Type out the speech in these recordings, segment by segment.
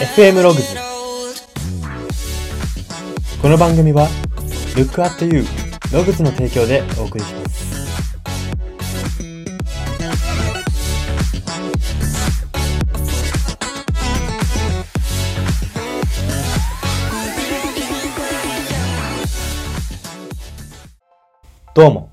FM ログズこの番組は Look at You ログズの提供でお送りします。どうも。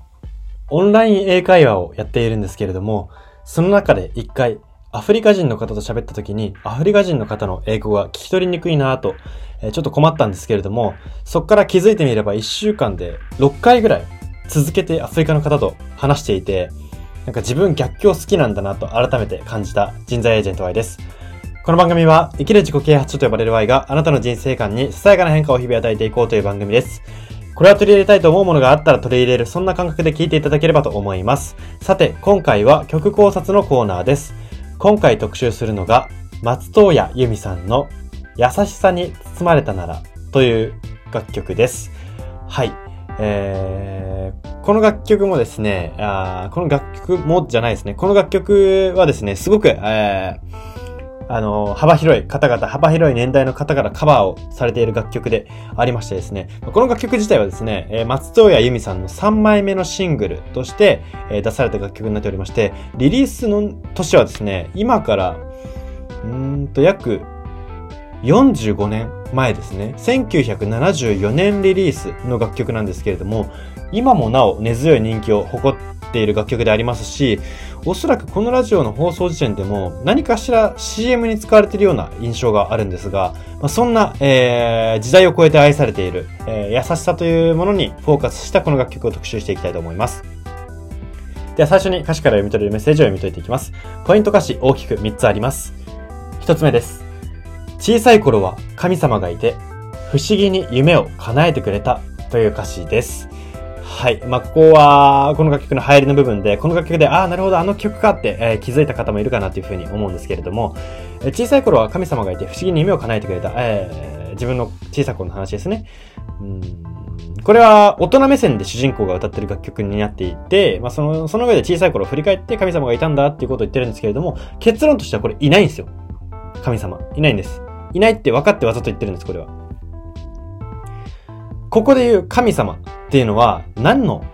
オンライン英会話をやっているんですけれどもその中で一回アフリカ人の方と喋った時に、アフリカ人の方の英語が聞き取りにくいなと、えー、ちょっと困ったんですけれども、そこから気づいてみれば1週間で6回ぐらい続けてアフリカの方と話していて、なんか自分逆境好きなんだなと改めて感じた人材エージェント Y です。この番組は生きる自己啓発書と呼ばれる Y があなたの人生観にささやかな変化を日々与えていこうという番組です。これは取り入れたいと思うものがあったら取り入れる、そんな感覚で聞いていただければと思います。さて、今回は曲考察のコーナーです。今回特集するのが、松任谷由実さんの優しさに包まれたならという楽曲です。はい。えー、この楽曲もですね、あこの楽曲もじゃないですね。この楽曲はですね、すごく、えー、あの、幅広い方々、幅広い年代の方からカバーをされている楽曲でありましてですね、この楽曲自体はですね、松任谷由実さんの3枚目のシングルとして、出された楽曲になっておりまして、リリースの年はですね、今から、うんと約45年前ですね。1974年リリースの楽曲なんですけれども、今もなお根強い人気を誇ってている楽曲でありますし、おそらくこのラジオの放送時点でも何かしら CM に使われているような印象があるんですが、まあ、そんな、えー、時代を超えて愛されている、えー、優しさというものにフォーカスしたこの楽曲を特集していきたいと思います。では最初に歌詞から読み取れるメッセージを読み解いていきます。ポイント歌詞大きく3つあります。1つ目です。小さい頃は神様がいて、不思議に夢を叶えてくれたという歌詞です。はい。まあ、ここは、この楽曲の流行りの部分で、この楽曲で、ああ、なるほど、あの曲かって、えー、気づいた方もいるかなというふうに思うんですけれども、えー、小さい頃は神様がいて不思議に夢を叶えてくれた、えー、自分の小さい頃の話ですね。うんこれは大人目線で主人公が歌ってる楽曲になっていて、まあ、その、その上で小さい頃を振り返って神様がいたんだっていうことを言ってるんですけれども、結論としてはこれいないんですよ。神様。いないんです。いないって分かってわざと言ってるんです、これは。ここで言う神様っていうのは何の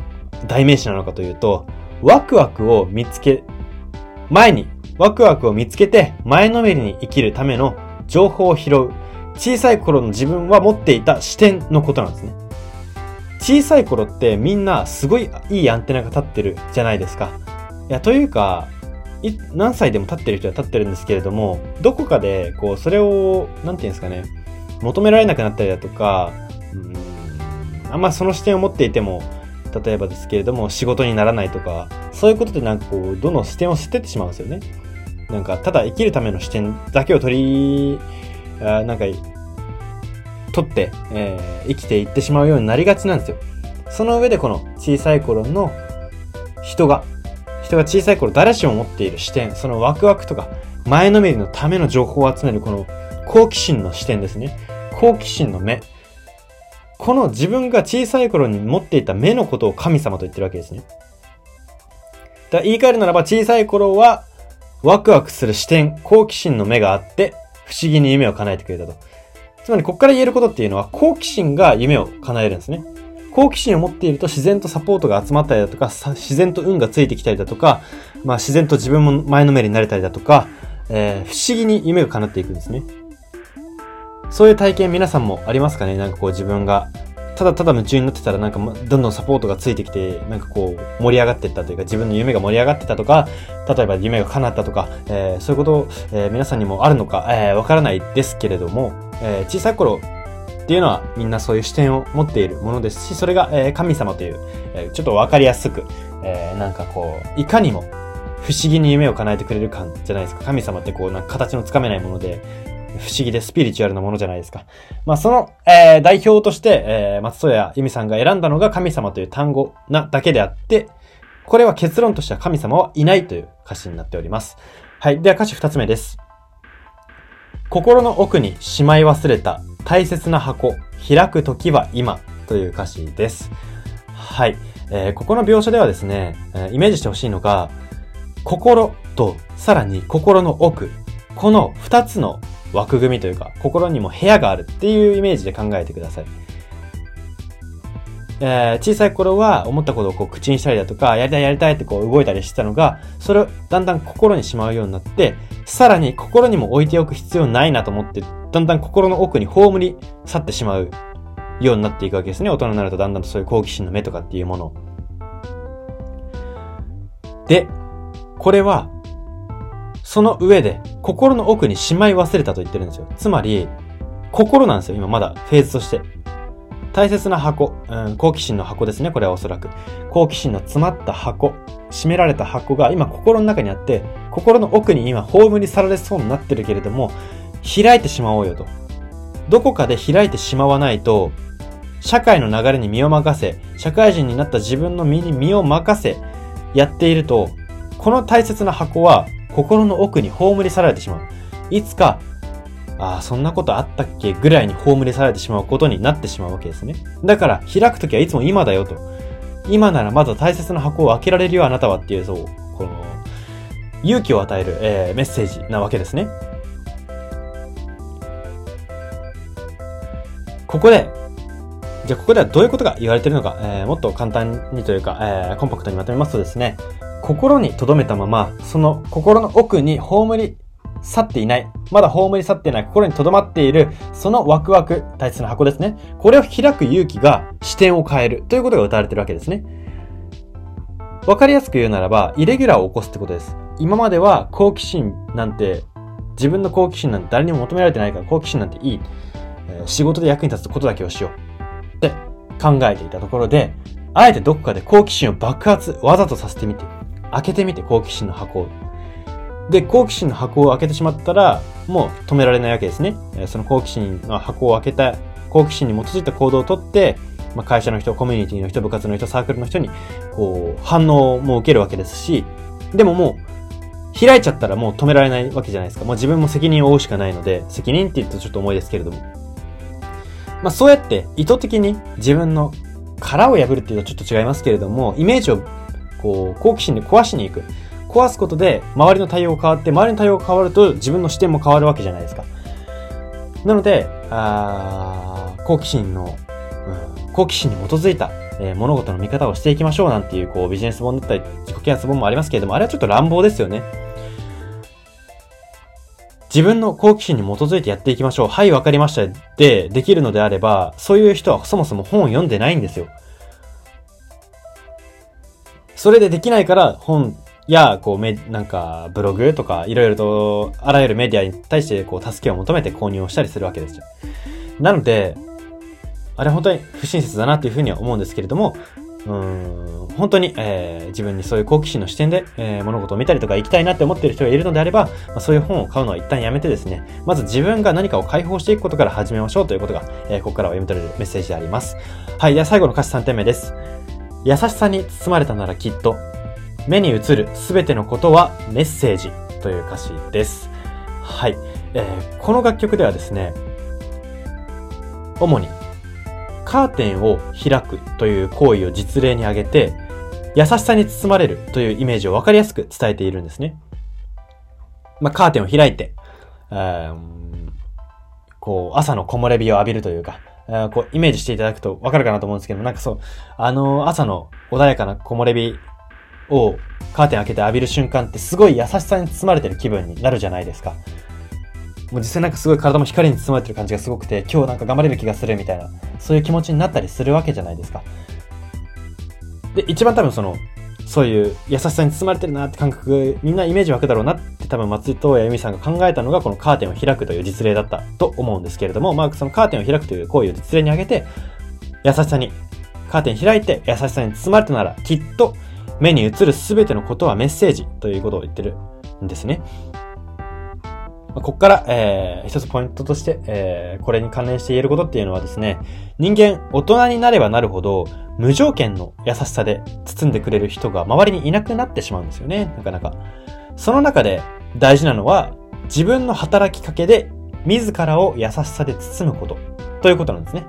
代名詞なのかというと、ワクワクを見つけ、前にワクワクを見つけて前のめりに生きるための情報を拾う。小さい頃の自分は持っていた視点のことなんですね。小さい頃ってみんなすごいいいアンテナが立ってるじゃないですか。いや、というか、い何歳でも立ってる人は立ってるんですけれども、どこかで、こう、それを、なんていうんですかね、求められなくなったりだとか、うんあんまその視点を持っていても、例えばですけれども、仕事にならないとか、そういうことでなんかこう、どの視点を捨ててしまうんですよね。なんか、ただ生きるための視点だけを取り、あなんか、取って、えー、生きていってしまうようになりがちなんですよ。その上でこの小さい頃の人が、人が小さい頃誰しも持っている視点、そのワクワクとか、前のめりのための情報を集めるこの好奇心の視点ですね。好奇心の目。この自分が小さい頃に持っていた目のことを神様と言ってるわけですね。だ言い換えるならば小さい頃はワクワクする視点、好奇心の目があって不思議に夢を叶えてくれたと。つまりここから言えることっていうのは好奇心が夢を叶えるんですね。好奇心を持っていると自然とサポートが集まったりだとか、自然と運がついてきたりだとか、まあ自然と自分も前のめりになれたりだとか、えー、不思議に夢が叶っていくんですね。そういう体験皆さんもありますかね？なんかこう自分がただただ夢中になってたらなんかどんどんサポートがついてきて、なんかこう盛り上がっていったというか自分の夢が盛り上がってたとか、例えば夢が叶ったとか、えー、そういうこと、えー、皆さんにもあるのか、えー、わからないですけれども、えー、小さい頃っていうのはみんなそういう視点を持っているものですし、それが、えー、神様という、えー、ちょっとわかりやすく、えー、なんかこう、いかにも不思議に夢を叶えてくれる感じゃないですか。神様ってこう、なんか形のつかめないもので、不思議でスピリチュアルなものじゃないですか。まあ、その、えー、代表として、えー、松任谷由実さんが選んだのが神様という単語なだけであって、これは結論としては神様はいないという歌詞になっております。はい。では歌詞二つ目です。心の奥にしまい忘れた大切な箱、開く時は今という歌詞です。はい。えー、ここの描写ではですね、えー、イメージしてほしいのが、心とさらに心の奥、この二つの枠組みというか、心にも部屋があるっていうイメージで考えてください。えー、小さい頃は思ったことをこう口にしたりだとか、やりたいやりたいってこう動いたりしてたのが、それをだんだん心にしまうようになって、さらに心にも置いておく必要ないなと思って、だんだん心の奥に葬り去ってしまうようになっていくわけですね。大人になるとだんだんとそういう好奇心の目とかっていうもので、これは、その上で、心の奥にしまい忘れたと言ってるんですよ。つまり、心なんですよ、今まだフェーズとして。大切な箱、うん、好奇心の箱ですね、これはおそらく。好奇心の詰まった箱、閉められた箱が今心の中にあって、心の奥に今葬り去られそうになってるけれども、開いてしまおうよと。どこかで開いてしまわないと、社会の流れに身を任せ、社会人になった自分の身に身を任せ、やっていると、この大切な箱は心の奥に葬り去られてしまう。いつかああ、そんなことあったっけぐらいに葬り去られてしまうことになってしまうわけですね。だから、開くときはいつも今だよと。今ならまだ大切な箱を開けられるよ、あなたはっていう、そう、この、勇気を与える、えー、メッセージなわけですね。ここで、じゃあここではどういうことが言われてるのか、えー、もっと簡単にというか、えー、コンパクトにまとめますとですね、心に留めたまま、その心の奥に葬り去っていない、まだ葬り去っていない、心に留まっている、そのワクワク、大切な箱ですね。これを開く勇気が視点を変えるということが歌われてるわけですね。わかりやすく言うならば、イレギュラーを起こすってことです。今までは好奇心なんて、自分の好奇心なんて誰にも求められてないから好奇心なんていい。え、仕事で役に立つことだけをしよう。って考えていたところで、あえてどこかで好奇心を爆発、わざとさせてみて、開けてみて好奇心の箱をで、好奇心の箱を開けてしまったら、もう止められないわけですね。その好奇心の箱を開けた、好奇心に基づいた行動をとって、まあ、会社の人、コミュニティの人、部活の人、サークルの人に、こう、反応も受けるわけですし、でももう、開いちゃったらもう止められないわけじゃないですか。もう自分も責任を負うしかないので、責任って言うとちょっと重いですけれども。まあそうやって意図的に自分の殻を破るっていうとちょっと違いますけれども、イメージをこう、好奇心で壊しに行く。壊すことで周りの対応が変わって、周りの対応が変わると自分の視点も変わるわけじゃないですか。なので、あ好奇心の、うん、好奇心に基づいた、えー、物事の見方をしていきましょうなんていう、こう、ビジネス本だったり、自己啓発本もありますけれども、あれはちょっと乱暴ですよね。自分の好奇心に基づいてやっていきましょう。はい、わかりました。で、できるのであれば、そういう人はそもそも本を読んでないんですよ。それでできないから本や、こう、め、なんか、ブログとか、いろいろと、あらゆるメディアに対して、こう、助けを求めて購入をしたりするわけですよ。なので、あれ本当に不親切だなっていうふうには思うんですけれども、うん、本当に、えー、自分にそういう好奇心の視点で、えー、物事を見たりとか行きたいなって思っている人がいるのであれば、まあ、そういう本を買うのは一旦やめてですね、まず自分が何かを解放していくことから始めましょうということが、えー、ここからは読み取れるメッセージであります。はい、では最後の歌詞3点目です。優しさに包まれたならきっと、目に映るすべてのことはメッセージという歌詞です。はい。えー、この楽曲ではですね、主にカーテンを開くという行為を実例に挙げて、優しさに包まれるというイメージをわかりやすく伝えているんですね。まあ、カーテンを開いて、えーこう、朝の木漏れ日を浴びるというか、こう、イメージしていただくとわかるかなと思うんですけど、なんかそう、あの、朝の穏やかな木漏れ日をカーテン開けて浴びる瞬間ってすごい優しさに包まれてる気分になるじゃないですか。もう実際なんかすごい体も光に包まれてる感じがすごくて、今日なんか頑張れる気がするみたいな、そういう気持ちになったりするわけじゃないですか。で、一番多分その、そういう優しさに包まれてるなって感覚、みんなイメージ湧くだろうなって多分松井東也由美さんが考えたのがこのカーテンを開くという実例だったと思うんですけれども、まあそのカーテンを開くという行為を実例に挙げて、優しさに、カーテン開いて優しさに包まれたならきっと目に映るすべてのことはメッセージということを言ってるんですね。まここから、えー、一つポイントとして、えー、これに関連して言えることっていうのはですね、人間、大人になればなるほど、無条件の優しさで包んでくれる人が周りにいなくなってしまうんですよね、なかなか。その中で大事なのは、自分の働きかけで、自らを優しさで包むこと、ということなんですね。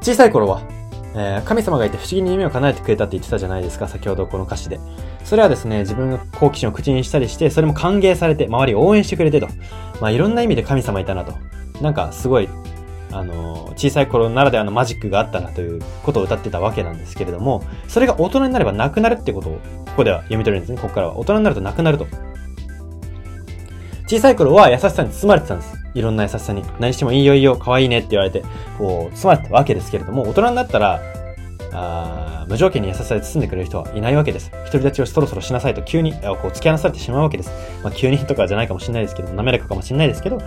小さい頃は、えー、神様がいて不思議に夢を叶えてくれたって言ってたじゃないですか、先ほどこの歌詞で。それはですね、自分が好奇心を口にしたりして、それも歓迎されて、周りを応援してくれてと。まあ、いろんな意味で神様いたなと。なんか、すごい、あの、小さい頃ならではのマジックがあったなということを歌ってたわけなんですけれども、それが大人になればなくなるってことを、ここでは読み取れるんですね、ここからは。大人になるとなくなると。小さい頃は優しさに包まれてたんです。いろんな優しさに。何してもいいよいいよ、可愛いねって言われて、こう、包まれたわけですけれども、大人になったら、あ無条件に優しさで包んでくれる人はいないわけです。独り立ちをそろそろしなさいと急に、こう、突き放されてしまうわけです。まあ、急にとかじゃないかもしれないですけど、滑らかかもしれないですけど、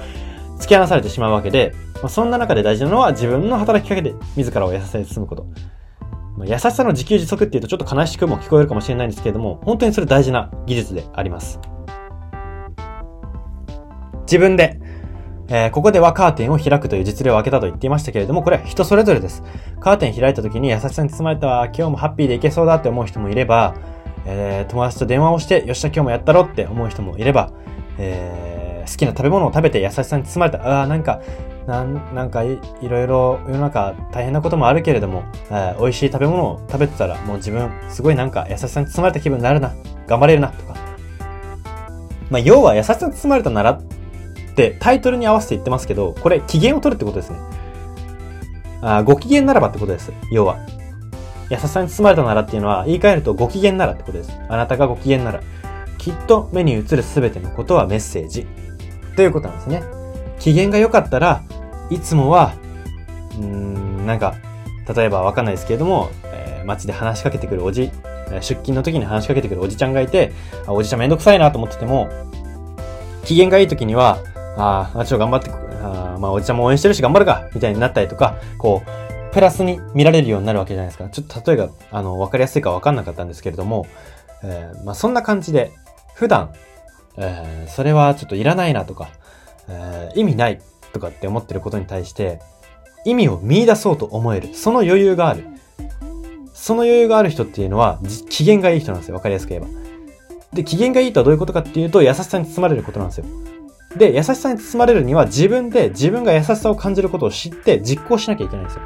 突き放されてしまうわけで、まあ、そんな中で大事なのは自分の働きかけで自らを優しさで包むこと。まあ、優しさの自給自足っていうとちょっと悲しくも聞こえるかもしれないんですけれども、本当にそれ大事な技術であります。自分でえー、ここではカーテンを開くという実例を開けたと言っていましたけれども、これは人それぞれです。カーテン開いた時に優しさに包まれた、今日もハッピーでいけそうだって思う人もいれば、えー、友達と電話をして、よっしゃ今日もやったろって思う人もいれば、えー、好きな食べ物を食べて優しさに包まれた、ああ、なんか、なん、なんかい、いろいろ世の中大変なこともあるけれども、えー、美味しい食べ物を食べてたら、もう自分、すごいなんか優しさに包まれた気分になるな、頑張れるな、とか。まあ、要は優しさに包まれたならってタイトルに合わせて言ってますけど、これ機嫌を取るってことですね。あご機嫌ならばってことです。要は。優しさに包まれたならっていうのは、言い換えるとご機嫌ならってことです。あなたがご機嫌なら。きっと目に映るすべてのことはメッセージ。ということなんですね。機嫌が良かったら、いつもは、うーん、なんか、例えばわかんないですけれども、えー、街で話しかけてくるおじ、出勤の時に話しかけてくるおじちゃんがいて、あおじちゃんめんどくさいなと思ってても、機嫌がいい時には、ああ、ちょっと頑張って、あまあ、おじちゃんも応援してるし頑張るか、みたいになったりとか、こう、プラスに見られるようになるわけじゃないですか。ちょっと例えが、あの、わかりやすいかわかんなかったんですけれども、えー、まあ、そんな感じで、普段、えー、それはちょっといらないなとか、えー、意味ないとかって思ってることに対して、意味を見出そうと思える。その余裕がある。その余裕がある人っていうのは、機嫌がいい人なんですよ。わかりやすく言えば。で、機嫌がいいとはどういうことかっていうと、優しさに包まれることなんですよ。で、優しさに包まれるには自分で自分が優しさを感じることを知って実行しなきゃいけないんですよ。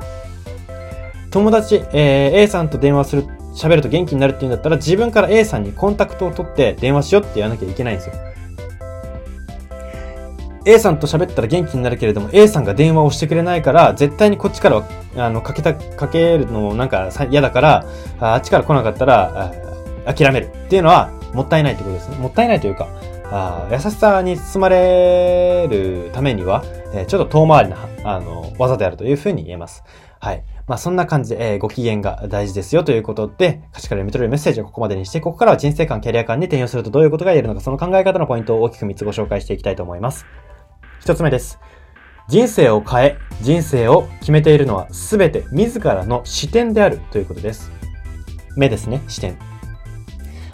友達、えー、A さんと電話する、喋ると元気になるっていうんだったら自分から A さんにコンタクトを取って電話しようって言わなきゃいけないんですよ。A さんと喋ったら元気になるけれども A さんが電話をしてくれないから絶対にこっちからはあのかけた、かけるのなんか嫌だからあっちから来なかったら諦めるっていうのはもったいないってことですね。もったいないというかあ優しさに包まれるためには、えー、ちょっと遠回りな、あの、技であるというふうに言えます。はい。まあそんな感じで、えー、ご機嫌が大事ですよということで、歌詞から読み取れるメッセージをここまでにして、ここからは人生観、キャリア観に転用するとどういうことが言えるのか、その考え方のポイントを大きく3つご紹介していきたいと思います。1つ目です。人生を変え、人生を決めているのは全て自らの視点であるということです。目ですね、視点。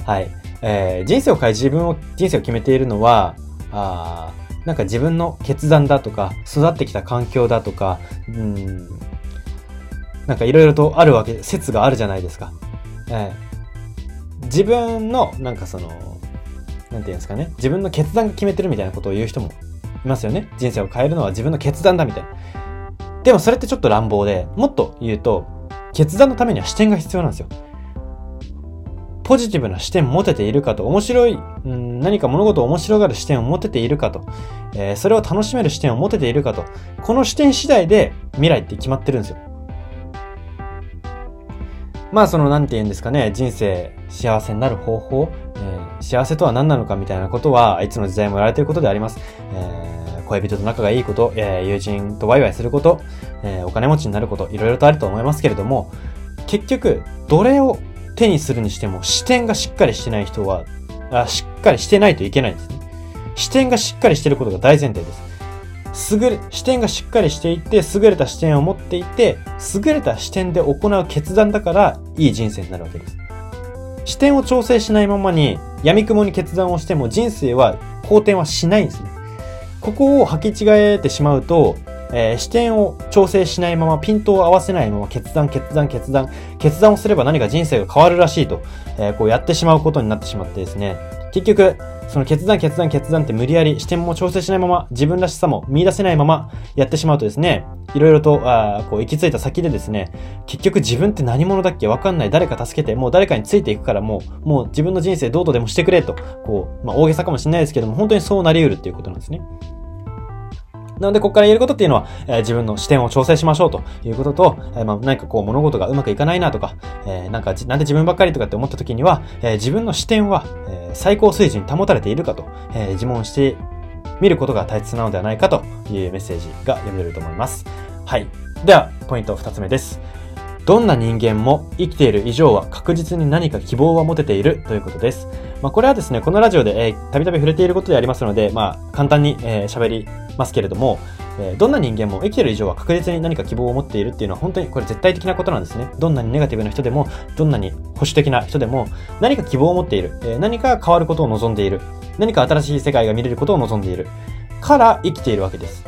はい。えー、人生を変え自分を、人生を決めているのは、あなんか自分の決断だとか、育ってきた環境だとか、うん、なんかいろいろとあるわけ、説があるじゃないですか。えー、自分の、なんかその、なんていうんですかね、自分の決断が決めてるみたいなことを言う人もいますよね。人生を変えるのは自分の決断だみたいな。でもそれってちょっと乱暴で、もっと言うと、決断のためには視点が必要なんですよ。ポジティブな視点持てているかと、面白い、うん、何か物事を面白がる視点を持てているかと、えー、それを楽しめる視点を持てているかと、この視点次第で未来って決まってるんですよ。まあその何て言うんですかね、人生幸せになる方法、えー、幸せとは何なのかみたいなことは、いつの時代も言われていることであります。えー、恋人と仲がいいこと、え、友人とワイワイすること、えお金持ちになること、いろいろとあると思いますけれども、結局、どれを手にするにしても視点がしっかりしてない人は、あしっかりしてないといけないんですね。視点がしっかりしてることが大前提です。優れ、視点がしっかりしていて、優れた視点を持っていて、優れた視点で行う決断だから、いい人生になるわけです。視点を調整しないままに、闇雲に決断をしても人生は好転はしないんですね。ここを履き違えてしまうと、えー、視点を調整しないまま、ピントを合わせないまま、決断、決断、決断、決断をすれば何か人生が変わるらしいと、えー、こうやってしまうことになってしまってですね、結局、その決断決断決断って無理やり視点も調整しないまま、自分らしさも見出せないままやってしまうとですね、いろいろと、あこう行き着いた先でですね、結局自分って何者だっけわかんない。誰か助けて、もう誰かについていくからもう、もう自分の人生どうとでもしてくれと、こう、まあ大げさかもしれないですけども、本当にそうなり得るっていうことなんですね。なので、ここから言えることっていうのは、えー、自分の視点を調整しましょうということと、えー、まあ、何かこう物事がうまくいかないなとか、えー、なんか、なんで自分ばっかりとかって思った時には、え、自分の視点は、え、最高水準に保たれているかと、え、自問してみることが大切なのではないかというメッセージが読めると思います。はい。では、ポイント二つ目です。どんな人間も生きている以上は確実に何か希望は持てているということです。まあ、これはですね、このラジオで、え、たびたび触れていることでありますので、まあ、簡単に、えー、喋りますけれども、えー、どんな人間も生きている以上は確実に何か希望を持っているっていうのは本当にこれ絶対的なことなんですね。どんなにネガティブな人でも、どんなに保守的な人でも、何か希望を持っている、えー、何か変わることを望んでいる、何か新しい世界が見れることを望んでいる、から生きているわけです。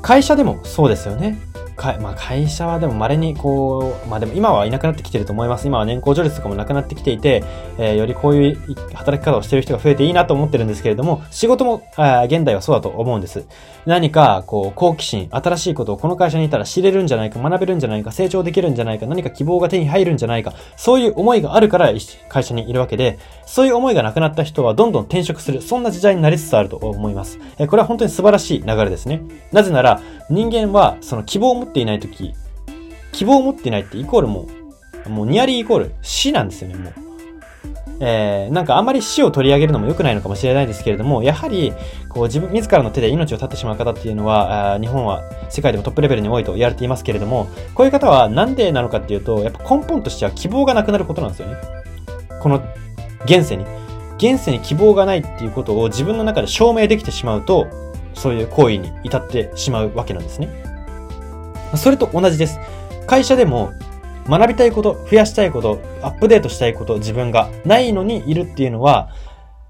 会社でもそうですよね。かまあ、会社はでも稀にこう、まあでも今はいなくなってきてると思います。今は年功序列とかもなくなってきていて、えー、よりこういう働き方をしてる人が増えていいなと思ってるんですけれども、仕事も、あ現代はそうだと思うんです。何か、こう、好奇心、新しいことをこの会社にいたら知れるんじゃないか、学べるんじゃないか、成長できるんじゃないか、何か希望が手に入るんじゃないか、そういう思いがあるから会社にいるわけで、そういう思いがなくなった人はどんどん転職する、そんな時代になりつつあると思います。えー、これは本当に素晴らしい流れですね。なぜなら、人間はその希望を持っていないとき、希望を持っていないってイコールもう、もうニアリーイコール死なんですよね、もう。えー、なんかあんまり死を取り上げるのも良くないのかもしれないですけれども、やはり、こう自分、自らの手で命を絶ってしまう方っていうのは、あ日本は世界でもトップレベルに多いと言われていますけれども、こういう方はなんでなのかっていうと、やっぱ根本としては希望がなくなることなんですよね。この現世に。現世に希望がないっていうことを自分の中で証明できてしまうと、そういう行為に至ってしまうわけなんですね。それと同じです。会社でも学びたいこと、増やしたいこと、アップデートしたいこと、自分がないのにいるっていうのは、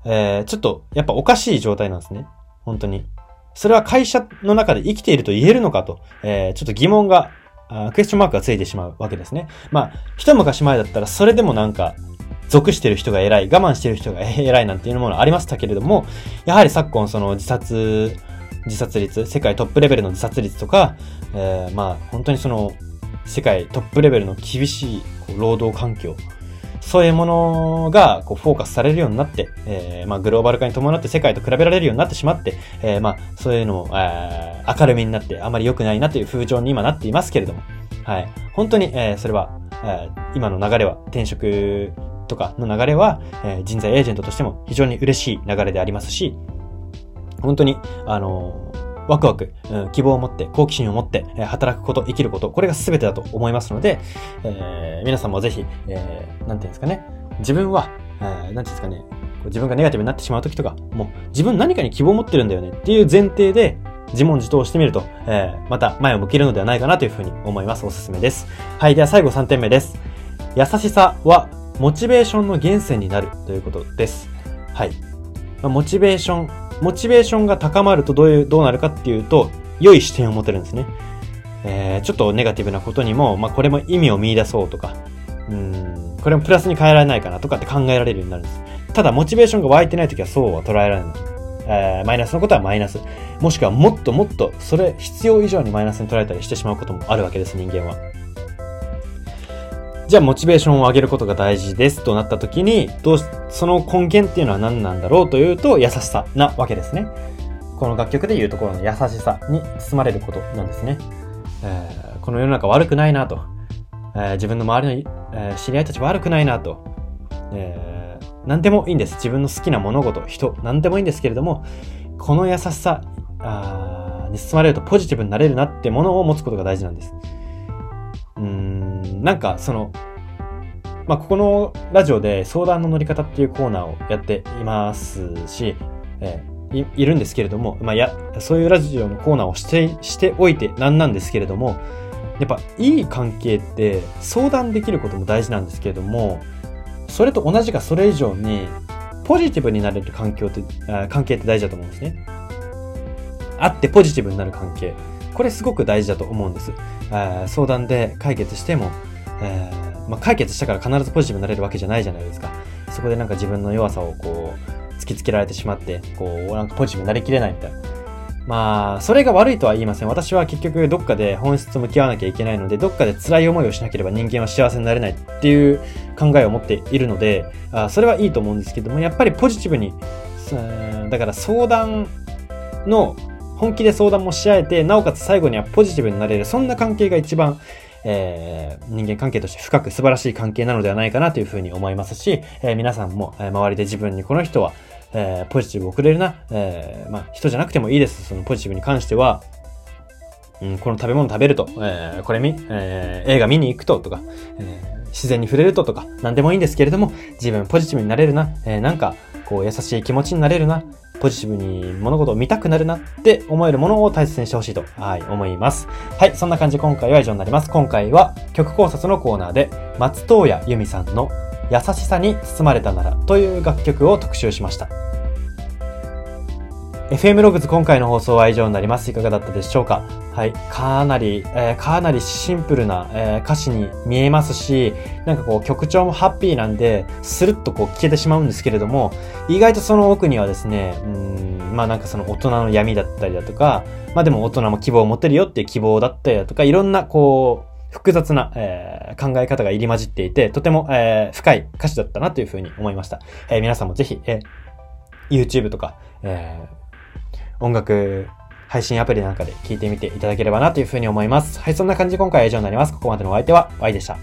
えー、ちょっとやっぱおかしい状態なんですね。本当に。それは会社の中で生きていると言えるのかと、えー、ちょっと疑問が、クエスチョンマークがついてしまうわけですね。まあ、一昔前だったらそれでもなんか、属してる人が偉い、我慢してる人が 偉いなんていうものありましたけれども、やはり昨今その自殺、自殺率、世界トップレベルの自殺率とか、えー、まあ本当にその世界トップレベルの厳しい労働環境、そういうものがこうフォーカスされるようになって、えー、まあグローバル化に伴って世界と比べられるようになってしまって、えー、まあそういうのも、えー、明るみになってあまり良くないなという風潮に今なっていますけれども、はい。本当に、えー、それは、えー、今の流れは転職とかの流れは、えー、人材エージェントとしても非常に嬉しい流れでありますし、本当に、あのーワクワク、うん、希望を持って、好奇心を持って、えー、働くこと、生きること、これが全てだと思いますので、えー、皆さんもぜひ、えー、なんていうんですかね、自分は、えー、なんていうんですかね、自分がネガティブになってしまう時とか、もう自分何かに希望を持ってるんだよねっていう前提で、自問自答してみると、えー、また前を向けるのではないかなというふうに思います。おすすめです。はい。では最後3点目です。優しさはモチベーションの源泉になるということです。はい。まあ、モチベーションモチベーションが高まるとどういう、どうなるかっていうと、良い視点を持てるんですね。えー、ちょっとネガティブなことにも、まあ、これも意味を見出そうとか、うん、これもプラスに変えられないかなとかって考えられるようになるんです。ただ、モチベーションが湧いてないときはそうは捉えられない。えー、マイナスのことはマイナス。もしくはもっともっと、それ必要以上にマイナスに捉えたりしてしまうこともあるわけです、人間は。じゃあ、モチベーションを上げることが大事ですとなった時に、どう、その根源っていうのは何なんだろうというと、優しさなわけですね。この楽曲でいうところの優しさに包まれることなんですね。えー、この世の中悪くないなと。えー、自分の周りの、えー、知り合いたち悪くないなと。えー、何でもいいんです。自分の好きな物事、人、何でもいいんですけれども、この優しさあに包まれるとポジティブになれるなってものを持つことが大事なんです。うん、なんかその、まあ、ここのラジオで相談の乗り方っていうコーナーをやっていますし、えー、いるんですけれども、まあ、や、そういうラジオのコーナーをして、しておいてなんなんですけれども、やっぱいい関係って相談できることも大事なんですけれども、それと同じかそれ以上にポジティブになれる環境って、関係って大事だと思うんですね。あってポジティブになる関係。これすごく大事だと思うんです。相談で解決しても、えー、まあ、解決したから必ずポジティブになれるわけじゃないじゃないですか。そこでなんか自分の弱さをこう、突きつけられてしまって、こう、なんかポジティブになりきれないみたいな。まあ、それが悪いとは言いません。私は結局どっかで本質と向き合わなきゃいけないので、どっかで辛い思いをしなければ人間は幸せになれないっていう考えを持っているので、あそれはいいと思うんですけども、やっぱりポジティブに、だから相談の、本気で相談もし合えて、なおかつ最後にはポジティブになれる、そんな関係が一番、えー、人間関係として深く素晴らしい関係なのではないかなというふうに思いますし、えー、皆さんも、え、周りで自分にこの人はえ、ポジティブをくれるな、え、まあ、人じゃなくてもいいです。そのポジティブに関しては、うん、この食べ物食べると、え、これ見、え、映画見に行くと、とか、え、自然に触れるととか、何でもいいんですけれども、自分ポジティブになれるな、え、なんか、こう、優しい気持ちになれるな、ポジティブに物事を見たくなるなって思えるものを大切にしてほしいと、はい、思います。はい、そんな感じで今回は以上になります。今回は曲考察のコーナーで、松任谷由実さんの優しさに包まれたならという楽曲を特集しました。FM ログズ今回の放送は以上になります。いかがだったでしょうか？はい。かなり、えー、かなりシンプルな、えー、歌詞に見えますし、なんかこう曲調もハッピーなんで、スルッとこう聞けてしまうんですけれども、意外とその奥にはですね、うん、まあなんかその大人の闇だったりだとか、まあでも大人も希望を持てるよっていう希望だったりだとか、いろんなこう、複雑な、えー、考え方が入り混じっていて、とても、えー、深い歌詞だったなというふうに思いました。えー、皆さんもぜひ、えー、YouTube とか、えー、音楽配信アプリなんかで聞いてみていただければなというふうに思います。はい、そんな感じで今回は以上になります。ここまでのお相手は Y でした。